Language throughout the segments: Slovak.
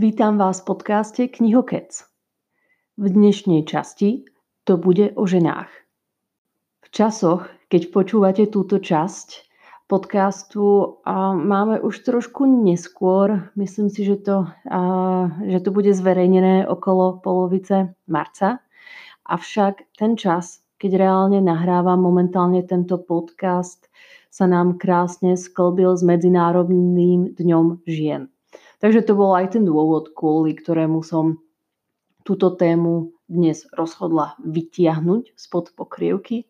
Vítam vás v podcaste Knihokec. V dnešnej časti to bude o ženách. V časoch, keď počúvate túto časť podcastu, máme už trošku neskôr. Myslím si, že to, že to bude zverejnené okolo polovice marca. Avšak ten čas, keď reálne nahrávam momentálne tento podcast, sa nám krásne sklbil s Medzinárodným dňom žien. Takže to bol aj ten dôvod, kvôli ktorému som túto tému dnes rozhodla vytiahnuť spod pokrievky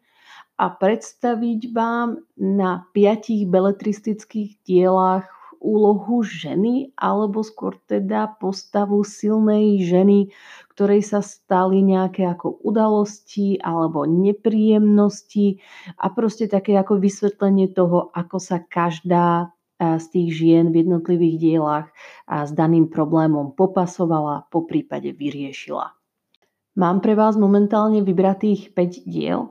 a predstaviť vám na piatich beletristických dielách úlohu ženy, alebo skôr teda postavu silnej ženy, ktorej sa stali nejaké ako udalosti alebo nepríjemnosti a proste také ako vysvetlenie toho, ako sa každá z tých žien v jednotlivých dielách a s daným problémom popasovala, po prípade vyriešila. Mám pre vás momentálne vybratých 5 diel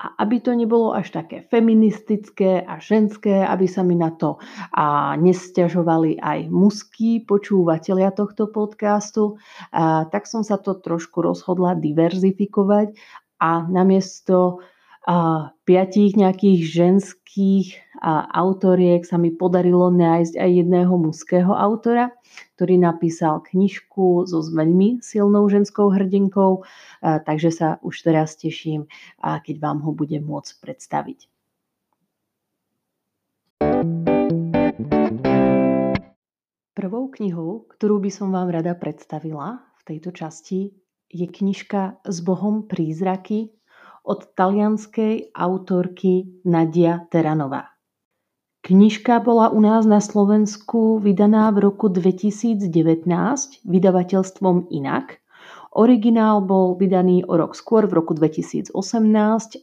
a aby to nebolo až také feministické a ženské, aby sa mi na to a nestiažovali aj mužskí počúvatelia tohto podcastu, a, tak som sa to trošku rozhodla diverzifikovať a namiesto piatich nejakých ženských autoriek sa mi podarilo nájsť aj jedného mužského autora, ktorý napísal knižku so veľmi silnou ženskou hrdinkou, takže sa už teraz teším, keď vám ho budem môcť predstaviť. Prvou knihou, ktorú by som vám rada predstavila v tejto časti, je knižka S Bohom prízraky od talianskej autorky Nadia Teranová. Knižka bola u nás na Slovensku vydaná v roku 2019 vydavateľstvom Inak. Originál bol vydaný o rok skôr v roku 2018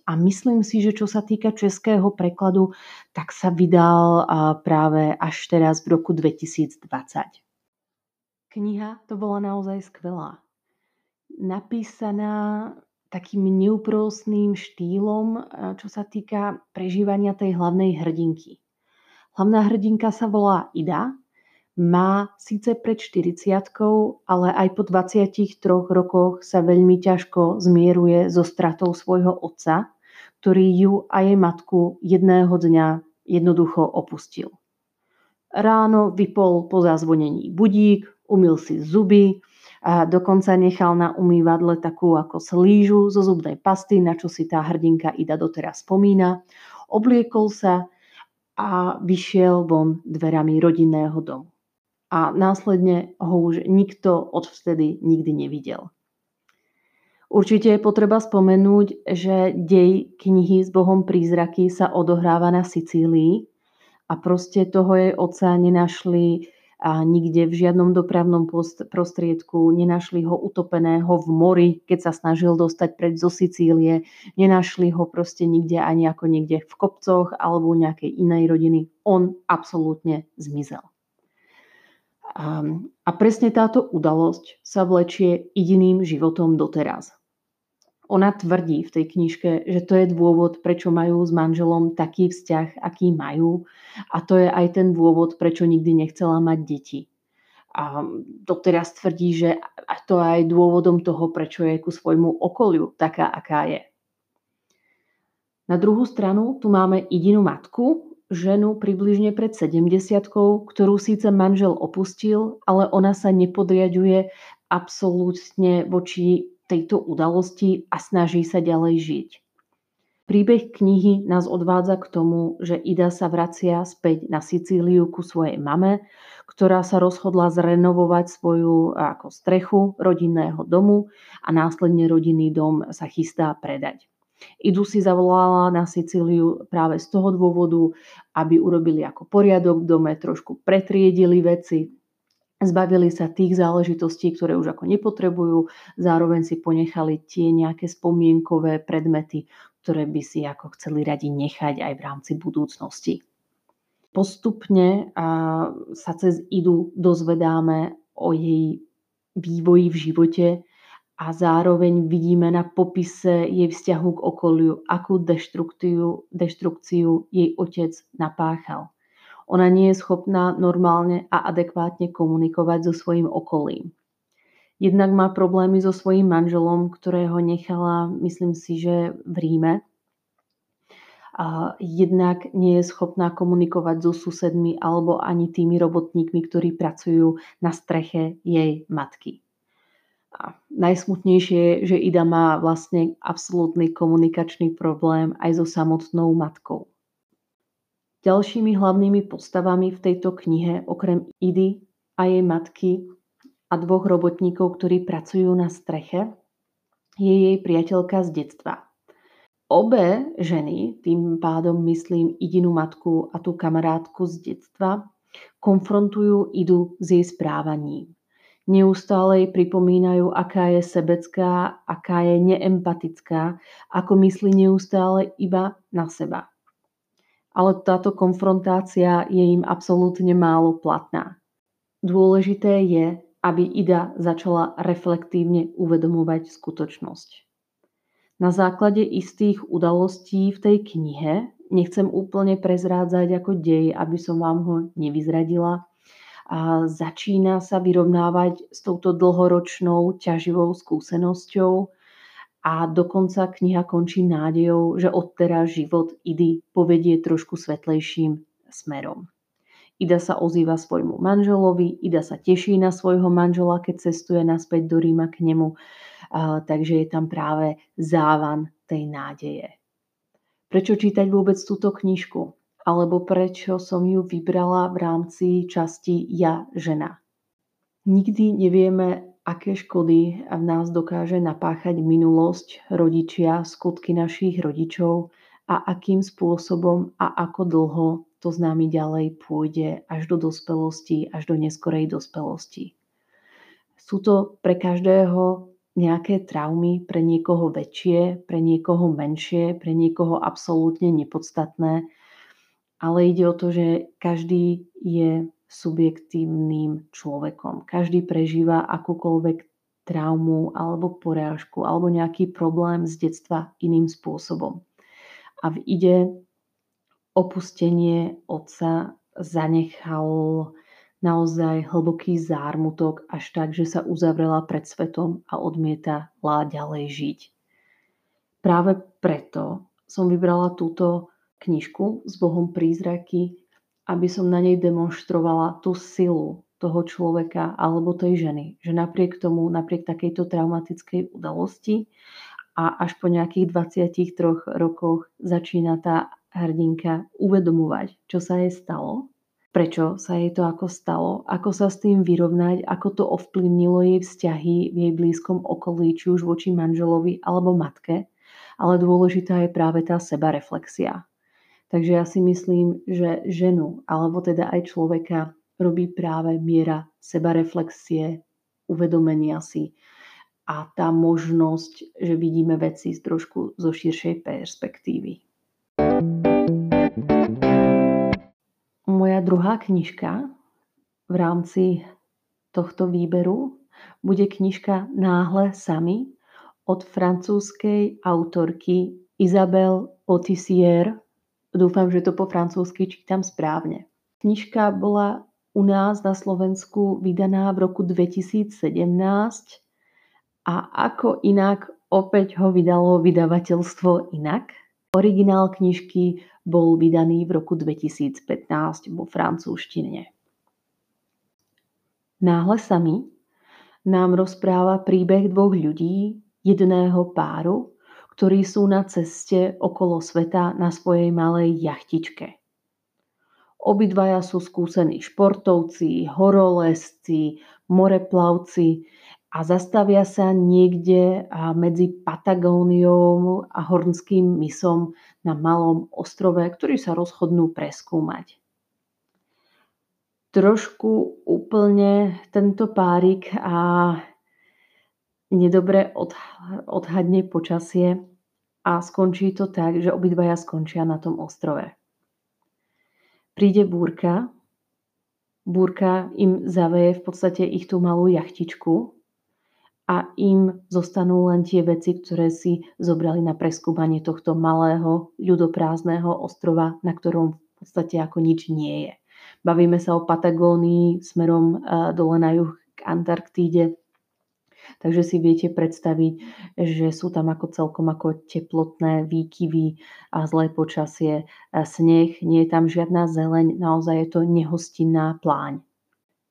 a myslím si, že čo sa týka českého prekladu, tak sa vydal práve až teraz v roku 2020. Kniha to bola naozaj skvelá. Napísaná takým neúprosným štýlom, čo sa týka prežívania tej hlavnej hrdinky. Hlavná hrdinka sa volá Ida, má síce pred 40 ale aj po 23 rokoch sa veľmi ťažko zmieruje so stratou svojho otca, ktorý ju a jej matku jedného dňa jednoducho opustil. Ráno vypol po zazvonení budík, umil si zuby a dokonca nechal na umývadle takú ako slížu zo zubnej pasty, na čo si tá hrdinka Ida doteraz spomína. Obliekol sa, a vyšiel von dverami rodinného domu. A následne ho už nikto odvtedy nikdy nevidel. Určite je potreba spomenúť, že dej knihy s Bohom prízraky sa odohráva na Sicílii a proste toho jej otca nenašli a nikde v žiadnom dopravnom prostriedku, nenašli ho utopeného v mori, keď sa snažil dostať preč zo Sicílie, nenašli ho proste nikde ani ako niekde v kopcoch alebo nejakej inej rodiny. On absolútne zmizel. A, presne táto udalosť sa vlečie jediným životom doteraz. Ona tvrdí v tej knižke, že to je dôvod, prečo majú s manželom taký vzťah, aký majú. A to je aj ten dôvod, prečo nikdy nechcela mať deti. A doteraz tvrdí, že to je aj dôvodom toho, prečo je ku svojmu okoliu taká, aká je. Na druhú stranu tu máme jedinú matku, ženu približne pred 70 ktorú síce manžel opustil, ale ona sa nepodriaduje absolútne voči tejto udalosti a snaží sa ďalej žiť. Príbeh knihy nás odvádza k tomu, že Ida sa vracia späť na Sicíliu ku svojej mame, ktorá sa rozhodla zrenovovať svoju ako strechu rodinného domu a následne rodinný dom sa chystá predať. Idu si zavolala na Sicíliu práve z toho dôvodu, aby urobili ako poriadok v dome, trošku pretriedili veci, Zbavili sa tých záležitostí, ktoré už ako nepotrebujú, zároveň si ponechali tie nejaké spomienkové predmety, ktoré by si ako chceli radi nechať aj v rámci budúcnosti. Postupne sa cez Idu dozvedáme o jej vývoji v živote a zároveň vidíme na popise jej vzťahu k okoliu, akú deštrukciu, deštrukciu jej otec napáchal. Ona nie je schopná normálne a adekvátne komunikovať so svojím okolím. Jednak má problémy so svojím manželom, ktorého nechala, myslím si, že v Ríme. A jednak nie je schopná komunikovať so susedmi alebo ani tými robotníkmi, ktorí pracujú na streche jej matky. A najsmutnejšie je, že Ida má vlastne absolútny komunikačný problém aj so samotnou matkou. Ďalšími hlavnými postavami v tejto knihe, okrem Idy a jej matky a dvoch robotníkov, ktorí pracujú na streche, je jej priateľka z detstva. Obe ženy, tým pádom myslím Idinu matku a tú kamarátku z detstva, konfrontujú Idu s jej správaním neustále jej pripomínajú, aká je sebecká, aká je neempatická, ako myslí neustále iba na seba. Ale táto konfrontácia je im absolútne málo platná. Dôležité je, aby Ida začala reflektívne uvedomovať skutočnosť. Na základe istých udalostí v tej knihe, nechcem úplne prezrádzať ako dej, aby som vám ho nevyzradila, a začína sa vyrovnávať s touto dlhoročnou ťaživou skúsenosťou a dokonca kniha končí nádejou, že odteraz život Idy povedie trošku svetlejším smerom. Ida sa ozýva svojmu manželovi, Ida sa teší na svojho manžela, keď cestuje naspäť do Ríma k nemu, takže je tam práve závan tej nádeje. Prečo čítať vôbec túto knižku? alebo prečo som ju vybrala v rámci časti Ja žena. Nikdy nevieme, aké škody v nás dokáže napáchať minulosť, rodičia, skutky našich rodičov a akým spôsobom a ako dlho to s nami ďalej pôjde až do dospelosti, až do neskorej dospelosti. Sú to pre každého nejaké traumy, pre niekoho väčšie, pre niekoho menšie, pre niekoho absolútne nepodstatné, ale ide o to, že každý je subjektívnym človekom. Každý prežíva akúkoľvek traumu alebo porážku alebo nejaký problém z detstva iným spôsobom. A v ide opustenie otca zanechal naozaj hlboký zármutok až tak, že sa uzavrela pred svetom a odmietala ďalej žiť. Práve preto som vybrala túto knižku s Bohom prízraky, aby som na nej demonstrovala tú silu toho človeka alebo tej ženy. Že napriek tomu, napriek takejto traumatickej udalosti a až po nejakých 23 rokoch začína tá hrdinka uvedomovať, čo sa jej stalo, prečo sa jej to ako stalo, ako sa s tým vyrovnať, ako to ovplyvnilo jej vzťahy v jej blízkom okolí, či už voči manželovi alebo matke. Ale dôležitá je práve tá sebareflexia. Takže ja si myslím, že ženu, alebo teda aj človeka, robí práve miera sebareflexie, uvedomenia si a tá možnosť, že vidíme veci z trošku zo širšej perspektívy. Moja druhá knižka v rámci tohto výberu bude knižka Náhle sami od francúzskej autorky Isabel Otissier Dúfam, že to po francúzsky čítam správne. Knižka bola u nás na Slovensku vydaná v roku 2017 a ako inak opäť ho vydalo vydavateľstvo inak. Originál knižky bol vydaný v roku 2015 vo francúzštine. Náhle sami nám rozpráva príbeh dvoch ľudí, jedného páru, ktorí sú na ceste okolo sveta na svojej malej jachtičke. Obidvaja sú skúsení športovci, horolezci, moreplavci a zastavia sa niekde medzi Patagóniou a Hornským mysom na malom ostrove, ktorý sa rozhodnú preskúmať. Trošku úplne tento párik a nedobre odhadne počasie a skončí to tak, že obidvaja skončia na tom ostrove. Príde búrka, búrka im zaveje v podstate ich tú malú jachtičku a im zostanú len tie veci, ktoré si zobrali na preskúmanie tohto malého ľudoprázdneho ostrova, na ktorom v podstate ako nič nie je. Bavíme sa o Patagónii smerom dole na juh k Antarktíde. Takže si viete predstaviť, že sú tam ako celkom ako teplotné výkyvy a zlé počasie, sneh, nie je tam žiadna zeleň, naozaj je to nehostinná pláň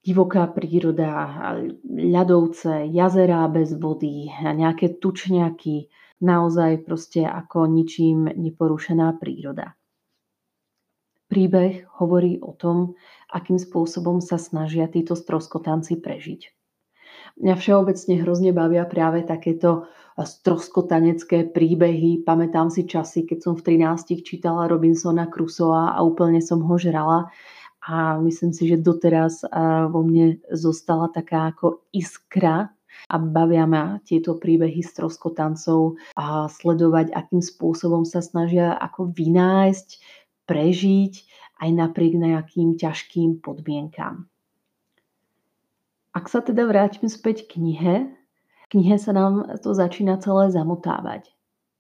divoká príroda, ľadovce, jazerá bez vody, nejaké tučňaky, naozaj proste ako ničím neporušená príroda. Príbeh hovorí o tom, akým spôsobom sa snažia títo stroskotanci prežiť. Mňa všeobecne hrozne bavia práve takéto stroskotanecké príbehy. Pamätám si časy, keď som v 13 čítala Robinsona Crusoa a úplne som ho žrala a myslím si, že doteraz vo mne zostala taká ako iskra a bavia ma tieto príbehy stroskotancov a sledovať, akým spôsobom sa snažia ako vynájsť, prežiť aj napriek nejakým ťažkým podmienkam. Ak sa teda vrátim späť k knihe, v knihe sa nám to začína celé zamotávať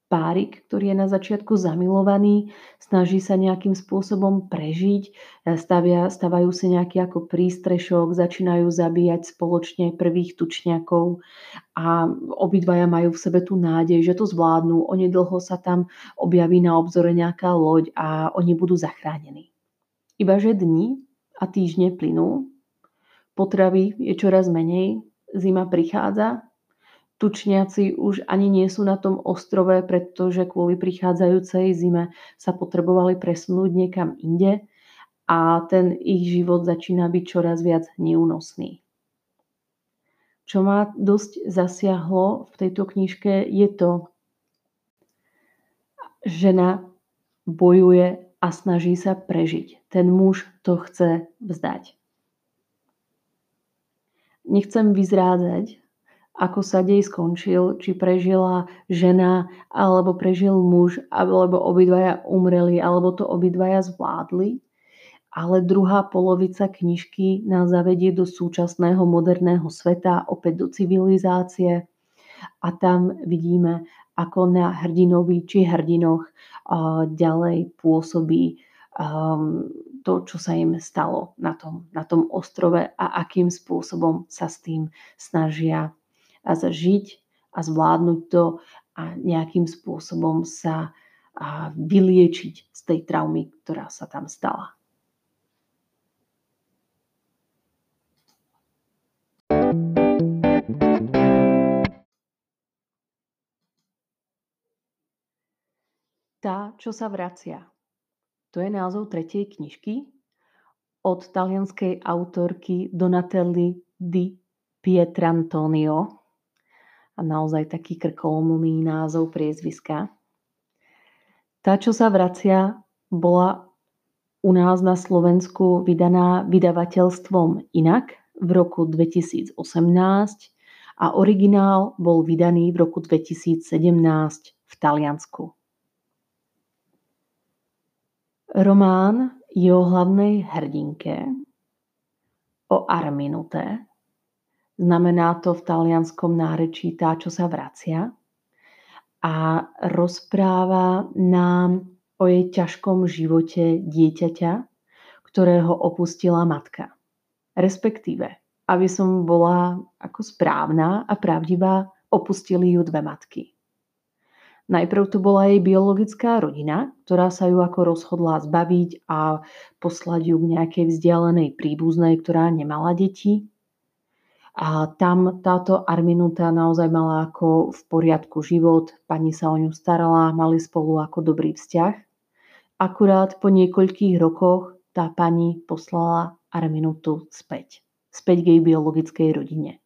párik, ktorý je na začiatku zamilovaný, snaží sa nejakým spôsobom prežiť, stavia, stavajú si nejaký ako prístrešok, začínajú zabíjať spoločne prvých tučňakov a obidvaja majú v sebe tú nádej, že to zvládnu. Onedlho sa tam objaví na obzore nejaká loď a oni budú zachránení. Ibaže dni a týždne plynú, potravy je čoraz menej, zima prichádza Tučniaci už ani nie sú na tom ostrove, pretože kvôli prichádzajúcej zime sa potrebovali presunúť niekam inde a ten ich život začína byť čoraz viac neúnosný. Čo ma dosť zasiahlo v tejto knižke je to, žena bojuje a snaží sa prežiť. Ten muž to chce vzdať. Nechcem vyzrádzať, ako sa dej skončil, či prežila žena, alebo prežil muž, alebo obidvaja umreli, alebo to obidvaja zvládli. Ale druhá polovica knižky nás zavedie do súčasného moderného sveta, opäť do civilizácie. A tam vidíme, ako na hrdinovi či hrdinoch ďalej pôsobí um, to, čo sa im stalo na tom, na tom ostrove a akým spôsobom sa s tým snažia a zažiť a zvládnuť to a nejakým spôsobom sa vyliečiť z tej traumy, ktorá sa tam stala. Tá, čo sa vracia. To je názov tretej knižky od talianskej autorky Donatelli di Pietrantonio a naozaj taký krkolomný názov priezviska. Tá, čo sa vracia, bola u nás na Slovensku vydaná vydavateľstvom inak v roku 2018 a originál bol vydaný v roku 2017 v Taliansku. Román je o hlavnej hrdinke, o Arminute, Znamená to v talianskom nárečí tá, čo sa vracia. A rozpráva nám o jej ťažkom živote dieťaťa, ktorého opustila matka. Respektíve, aby som bola ako správna a pravdivá, opustili ju dve matky. Najprv to bola jej biologická rodina, ktorá sa ju ako rozhodla zbaviť a poslať ju k nejakej vzdialenej príbuznej, ktorá nemala deti. A tam táto Arminuta naozaj mala ako v poriadku život, pani sa o ňu starala, mali spolu ako dobrý vzťah. Akurát po niekoľkých rokoch tá pani poslala Arminutu späť. Späť k jej biologickej rodine.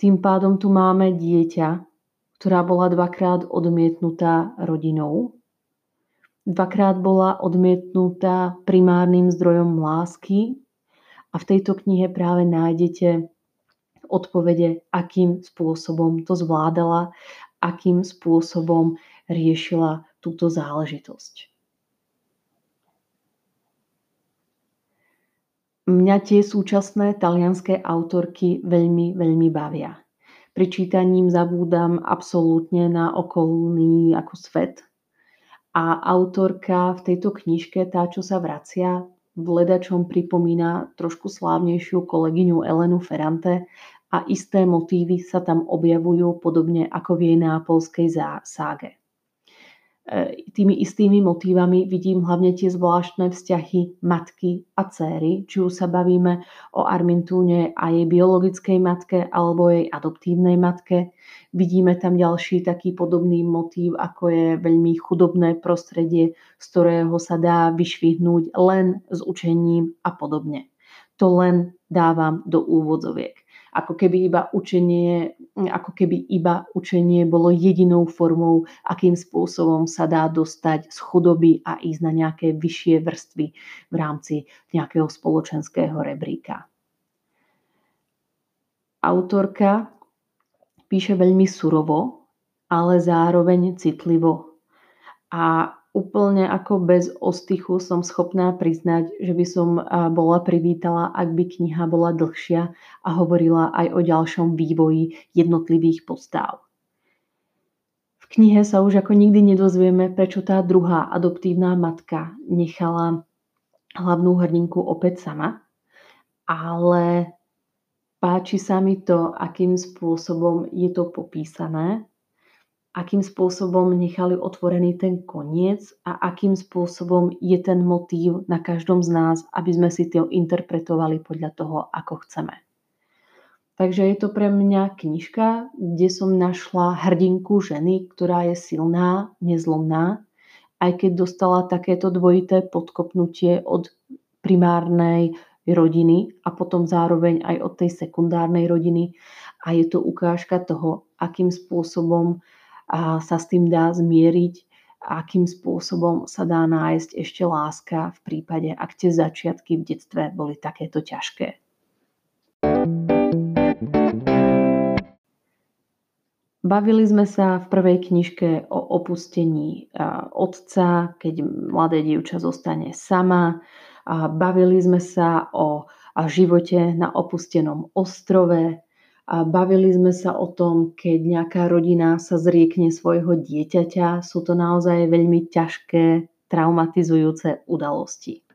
Tým pádom tu máme dieťa, ktorá bola dvakrát odmietnutá rodinou. Dvakrát bola odmietnutá primárnym zdrojom lásky, a v tejto knihe práve nájdete odpovede, akým spôsobom to zvládala, akým spôsobom riešila túto záležitosť. Mňa tie súčasné talianské autorky veľmi, veľmi bavia. Pri čítaním zabúdam absolútne na okolný ako svet. A autorka v tejto knižke, tá, čo sa vracia, v ledačom pripomína trošku slávnejšiu kolegyňu Elenu Ferrante a isté motívy sa tam objavujú podobne ako v jej nápolskej ságe. E, tými istými motívami vidím hlavne tie zvláštne vzťahy matky a céry, či už sa bavíme o Armintúne a jej biologickej matke alebo jej adoptívnej matke. Vidíme tam ďalší taký podobný motív, ako je veľmi chudobné prostredie, z ktorého sa dá vyšvihnúť len s učením a podobne. To len dávam do úvodzoviek ako keby iba učenie, ako keby iba učenie bolo jedinou formou, akým spôsobom sa dá dostať z chudoby a ísť na nejaké vyššie vrstvy v rámci nejakého spoločenského rebríka. Autorka píše veľmi surovo, ale zároveň citlivo. A úplne ako bez ostychu som schopná priznať, že by som bola privítala, ak by kniha bola dlhšia a hovorila aj o ďalšom vývoji jednotlivých postáv. V knihe sa už ako nikdy nedozvieme, prečo tá druhá adoptívna matka nechala hlavnú hrdinku opäť sama, ale páči sa mi to, akým spôsobom je to popísané akým spôsobom nechali otvorený ten koniec a akým spôsobom je ten motív na každom z nás, aby sme si to interpretovali podľa toho, ako chceme. Takže je to pre mňa knižka, kde som našla hrdinku ženy, ktorá je silná, nezlomná, aj keď dostala takéto dvojité podkopnutie od primárnej rodiny a potom zároveň aj od tej sekundárnej rodiny. A je to ukážka toho, akým spôsobom a sa s tým dá zmieriť, akým spôsobom sa dá nájsť ešte láska v prípade, ak tie začiatky v detstve boli takéto ťažké. Bavili sme sa v prvej knižke o opustení otca, keď mladé dievča zostane sama. Bavili sme sa o živote na opustenom ostrove, a bavili sme sa o tom, keď nejaká rodina sa zriekne svojho dieťaťa. Sú to naozaj veľmi ťažké, traumatizujúce udalosti.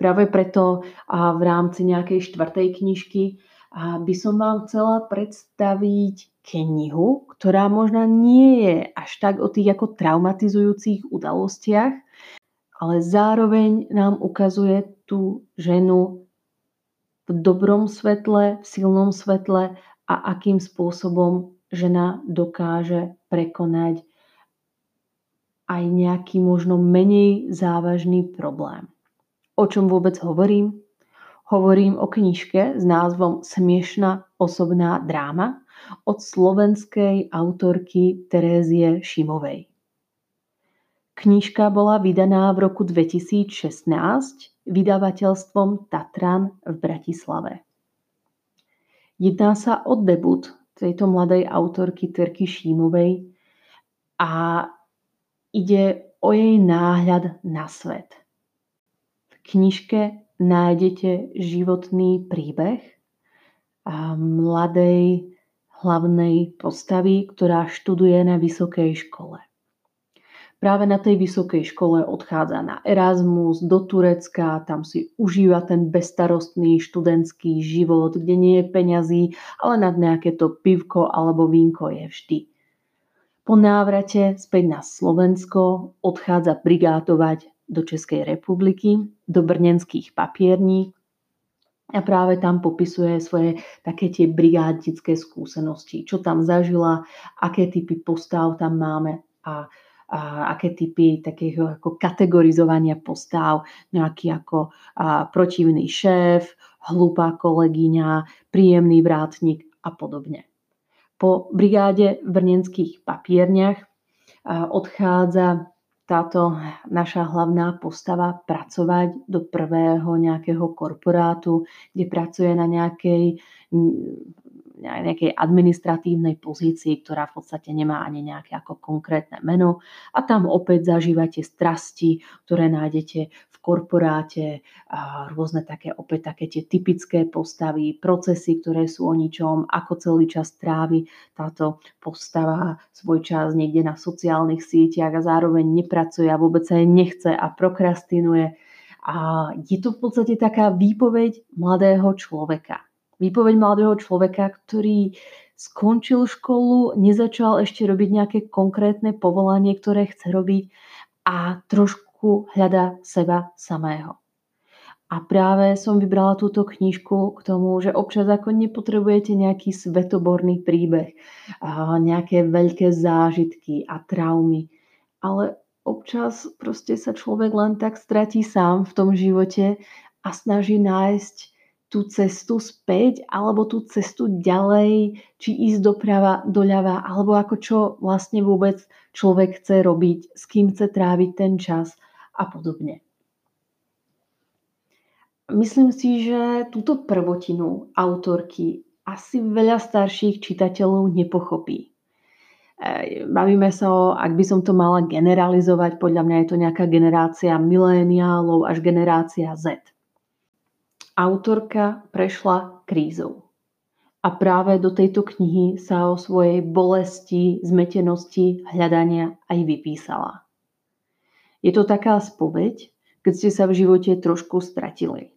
Práve preto a v rámci nejakej štvrtej knižky by som vám chcela predstaviť knihu, ktorá možno nie je až tak o tých ako traumatizujúcich udalostiach, ale zároveň nám ukazuje tú ženu v dobrom svetle, v silnom svetle a akým spôsobom žena dokáže prekonať aj nejaký možno menej závažný problém. O čom vôbec hovorím? Hovorím o knižke s názvom Smiešná osobná dráma od slovenskej autorky Terézie Šimovej. Knižka bola vydaná v roku 2016 vydavateľstvom Tatran v Bratislave. Jedná sa o debut tejto mladej autorky Terky Šímovej a ide o jej náhľad na svet. V knižke nájdete životný príbeh mladej hlavnej postavy, ktorá študuje na vysokej škole práve na tej vysokej škole odchádza na Erasmus do Turecka, tam si užíva ten bestarostný študentský život, kde nie je peňazí, ale nad nejaké to pivko alebo vínko je vždy. Po návrate späť na Slovensko odchádza brigátovať do Českej republiky, do brnenských papierní a práve tam popisuje svoje také tie brigádické skúsenosti, čo tam zažila, aké typy postav tam máme a aké typy takého ako kategorizovania postáv, nejaký ako protivný šéf, hlúpa kolegyňa, príjemný vrátnik a podobne. Po brigáde v brnenských papierniach odchádza táto naša hlavná postava pracovať do prvého nejakého korporátu, kde pracuje na nejakej nejakej administratívnej pozícii, ktorá v podstate nemá ani nejaké ako konkrétne meno. A tam opäť zažívate strasti, ktoré nájdete v korporáte, a rôzne také opäť také tie typické postavy, procesy, ktoré sú o ničom, ako celý čas trávi táto postava svoj čas niekde na sociálnych sieťach a zároveň nepracuje a vôbec sa nechce a prokrastinuje A je to v podstate taká výpoveď mladého človeka. Výpoveď mladého človeka, ktorý skončil školu, nezačal ešte robiť nejaké konkrétne povolanie, ktoré chce robiť a trošku hľada seba samého. A práve som vybrala túto knižku k tomu, že občas ako nepotrebujete nejaký svetoborný príbeh, nejaké veľké zážitky a traumy, ale občas proste sa človek len tak stratí sám v tom živote a snaží nájsť tú cestu späť alebo tú cestu ďalej, či ísť doprava, doľava, alebo ako čo vlastne vôbec človek chce robiť, s kým chce tráviť ten čas a podobne. Myslím si, že túto prvotinu autorky asi veľa starších čitateľov nepochopí. Bavíme sa o, ak by som to mala generalizovať, podľa mňa je to nejaká generácia miléniálov až generácia Z. Autorka prešla krízou. A práve do tejto knihy sa o svojej bolesti, zmetenosti, hľadania aj vypísala. Je to taká spoveď, keď ste sa v živote trošku stratili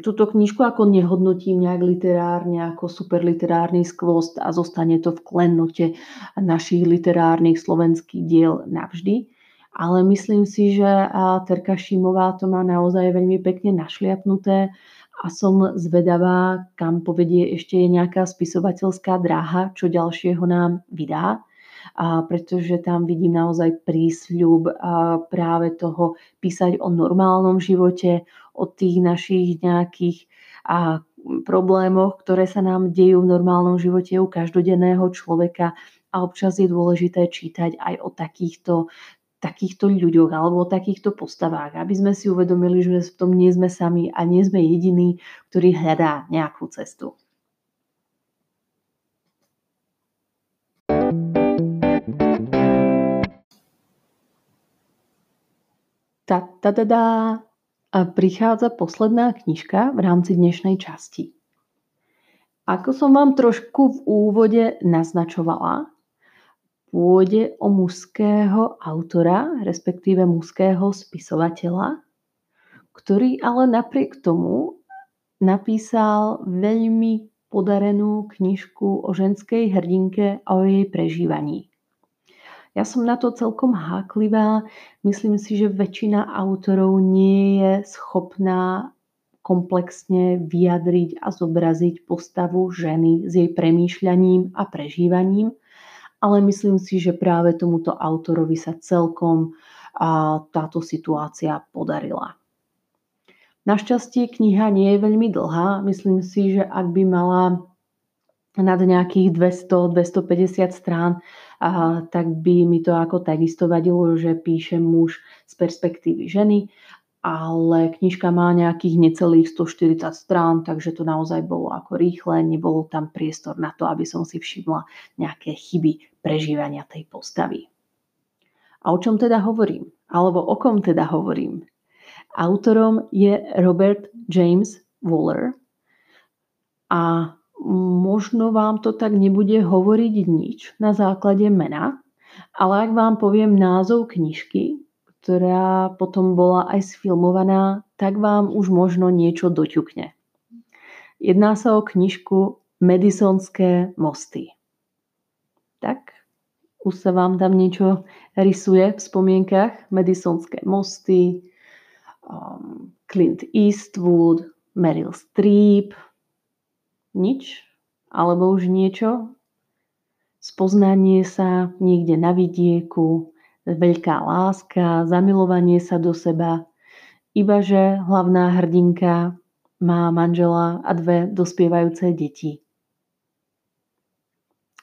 túto knižku ako nehodnotím nejak literárne, ako superliterárny skvost a zostane to v klennote našich literárnych slovenských diel navždy. Ale myslím si, že Terka Šimová to má naozaj veľmi pekne našliapnuté a som zvedavá, kam povedie ešte nejaká spisovateľská dráha, čo ďalšieho nám vydá. A pretože tam vidím naozaj prísľub práve toho písať o normálnom živote, o tých našich nejakých a problémoch, ktoré sa nám dejú v normálnom živote u každodenného človeka. A občas je dôležité čítať aj o takýchto takýchto ľuďoch alebo o takýchto postavách, aby sme si uvedomili, že v tom nie sme sami a nie sme jediní, ktorí hľadá nejakú cestu. Ta, ta, ta, ta. A prichádza posledná knižka v rámci dnešnej časti. Ako som vám trošku v úvode naznačovala, pôjde o mužského autora, respektíve mužského spisovateľa, ktorý ale napriek tomu napísal veľmi podarenú knižku o ženskej hrdinke a o jej prežívaní. Ja som na to celkom háklivá. Myslím si, že väčšina autorov nie je schopná komplexne vyjadriť a zobraziť postavu ženy s jej premýšľaním a prežívaním, ale myslím si, že práve tomuto autorovi sa celkom táto situácia podarila. Našťastie kniha nie je veľmi dlhá. Myslím si, že ak by mala nad nejakých 200-250 strán, a tak by mi to ako takisto vadilo, že píše muž z perspektívy ženy, ale knižka má nejakých necelých 140 strán, takže to naozaj bolo ako rýchle, nebolo tam priestor na to, aby som si všimla nejaké chyby prežívania tej postavy. A o čom teda hovorím? Alebo o kom teda hovorím? Autorom je Robert James Waller a možno vám to tak nebude hovoriť nič na základe mena, ale ak vám poviem názov knižky, ktorá potom bola aj sfilmovaná, tak vám už možno niečo doťukne. Jedná sa o knižku Madisonské mosty. Tak, už sa vám tam niečo rysuje v spomienkach. Madisonské mosty, um, Clint Eastwood, Meryl Streep, nič? Alebo už niečo? Spoznanie sa niekde na vidieku, veľká láska, zamilovanie sa do seba. Ibaže hlavná hrdinka má manžela a dve dospievajúce deti.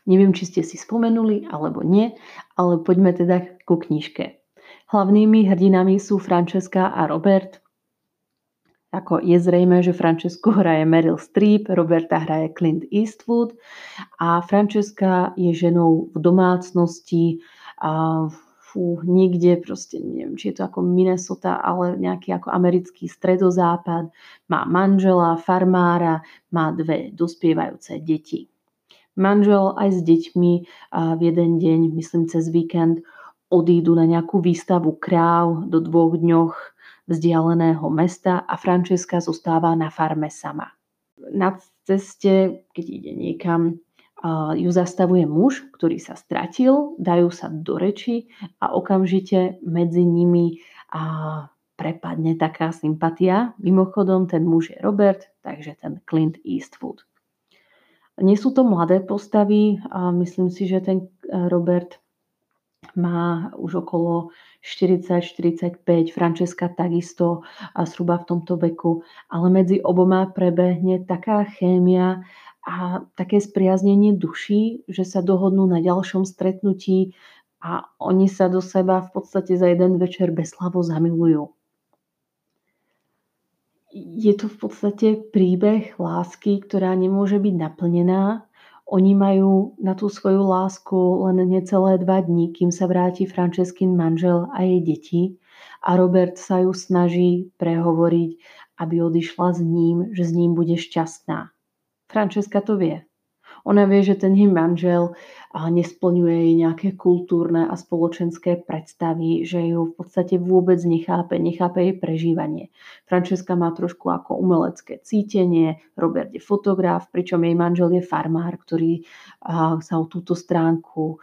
Neviem, či ste si spomenuli alebo nie, ale poďme teda ku knižke. Hlavnými hrdinami sú Francesca a Robert, ako je zrejme, že Francesco hraje Meryl Streep, Roberta hraje Clint Eastwood a Francesca je ženou v domácnosti a fú, niekde proste, neviem, či je to ako Minnesota, ale nejaký ako americký stredozápad. Má manžela, farmára, má dve dospievajúce deti. Manžel aj s deťmi v jeden deň, myslím cez víkend, odídu na nejakú výstavu kráv do dvoch dňoch vzdialeného mesta a Francesca zostáva na farme sama. Na ceste, keď ide niekam, ju zastavuje muž, ktorý sa stratil, dajú sa do reči a okamžite medzi nimi prepadne taká sympatia. Mimochodom, ten muž je Robert, takže ten Clint Eastwood. Nie sú to mladé postavy a myslím si, že ten eh, Robert má už okolo 40-45, Francesca takisto a zhruba v tomto veku, ale medzi oboma prebehne taká chémia a také spriaznenie duší, že sa dohodnú na ďalšom stretnutí a oni sa do seba v podstate za jeden večer bezslavo zamilujú je to v podstate príbeh lásky, ktorá nemôže byť naplnená. Oni majú na tú svoju lásku len necelé dva dní, kým sa vráti Franceskin manžel a jej deti a Robert sa ju snaží prehovoriť, aby odišla s ním, že s ním bude šťastná. Francesca to vie. Ona vie, že ten jej manžel nesplňuje jej nejaké kultúrne a spoločenské predstavy, že ju v podstate vôbec nechápe, nechápe jej prežívanie. Francesca má trošku ako umelecké cítenie, Robert je fotograf, pričom jej manžel je farmár, ktorý sa o túto stránku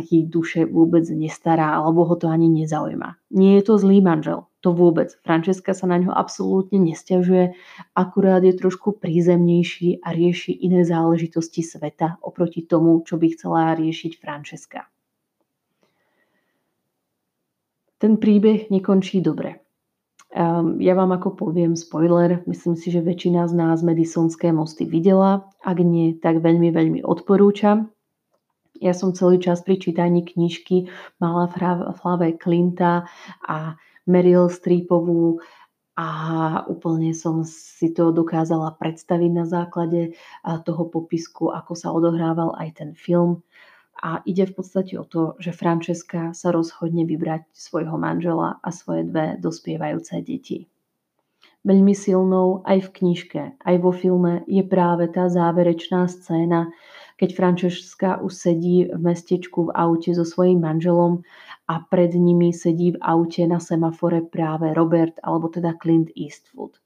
jej duše vôbec nestará, alebo ho to ani nezaujíma. Nie je to zlý manžel, to vôbec. Francesca sa na ňo absolútne nestiažuje, akurát je trošku prízemnejší a rieši iné záležitosti sveta oproti tomu, čo by chcela riešiť Francesca. Ten príbeh nekončí dobre. Um, ja vám ako poviem spoiler, myslím si, že väčšina z nás Madisonské mosty videla. Ak nie, tak veľmi, veľmi odporúčam. Ja som celý čas pri čítaní knižky mala v hlave Clinta a Meryl Streepovú a úplne som si to dokázala predstaviť na základe toho popisku, ako sa odohrával aj ten film. A ide v podstate o to, že Francesca sa rozhodne vybrať svojho manžela a svoje dve dospievajúce deti. Veľmi silnou aj v knižke, aj vo filme je práve tá záverečná scéna, keď Francesca už sedí v mestečku v aute so svojím manželom a pred nimi sedí v aute na semafore práve Robert alebo teda Clint Eastwood.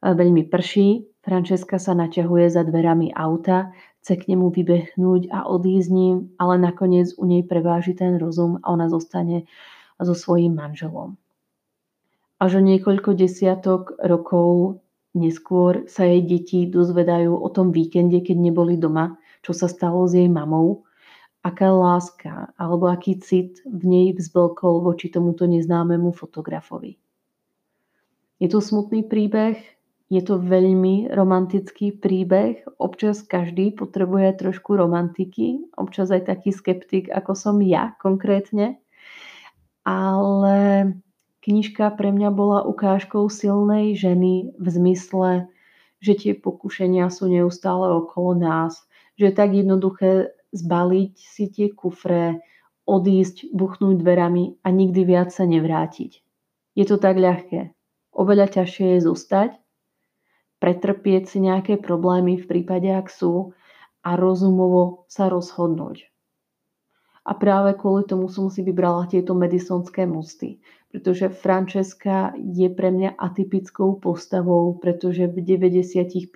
Veľmi prší, Francesca sa naťahuje za dverami auta, chce k nemu vybehnúť a odísť ním, ale nakoniec u nej preváži ten rozum a ona zostane so svojím manželom. Až o niekoľko desiatok rokov neskôr sa jej deti dozvedajú o tom víkende, keď neboli doma čo sa stalo s jej mamou, aká láska alebo aký cit v nej vzblkol voči tomuto neznámemu fotografovi. Je to smutný príbeh, je to veľmi romantický príbeh. Občas každý potrebuje trošku romantiky, občas aj taký skeptik, ako som ja konkrétne. Ale knižka pre mňa bola ukážkou silnej ženy v zmysle, že tie pokušenia sú neustále okolo nás, že je tak jednoduché zbaliť si tie kufre, odísť, buchnúť dverami a nikdy viac sa nevrátiť. Je to tak ľahké. Oveľa ťažšie je zostať, pretrpieť si nejaké problémy v prípade, ak sú a rozumovo sa rozhodnúť. A práve kvôli tomu som si vybrala tieto medisonské mosty, pretože Francesca je pre mňa atypickou postavou, pretože v 95%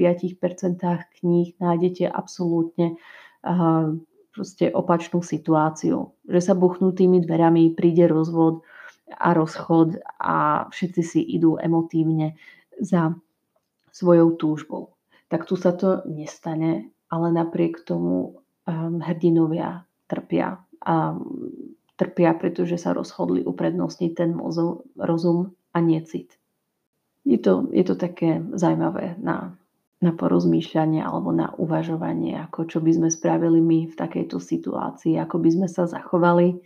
kníh nájdete absolútne proste opačnú situáciu. Že sa buchnú tými dverami, príde rozvod a rozchod a všetci si idú emotívne za svojou túžbou. Tak tu sa to nestane, ale napriek tomu um, hrdinovia trpia a trpia, pretože sa rozhodli uprednostniť ten rozum a necit. Je to, je to také zaujímavé na, na porozmýšľanie alebo na uvažovanie, ako čo by sme spravili my v takejto situácii, ako by sme sa zachovali.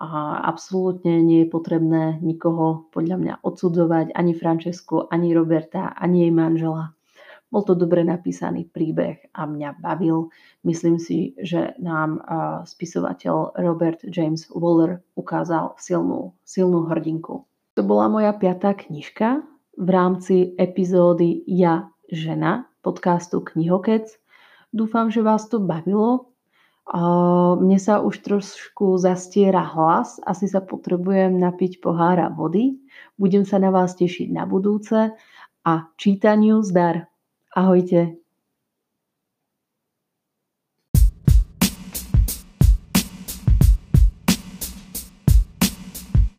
A absolútne nie je potrebné nikoho podľa mňa odsudzovať, ani Francesku, ani Roberta, ani jej manžela. Bol to dobre napísaný príbeh a mňa bavil. Myslím si, že nám spisovateľ Robert James Waller ukázal silnú, silnú hrdinku. To bola moja piatá knižka v rámci epizódy Ja žena podcastu Knihokec. Dúfam, že vás to bavilo. Mne sa už trošku zastiera hlas, asi sa potrebujem napiť pohára vody. Budem sa na vás tešiť na budúce a čítaniu zdar. Ahojte.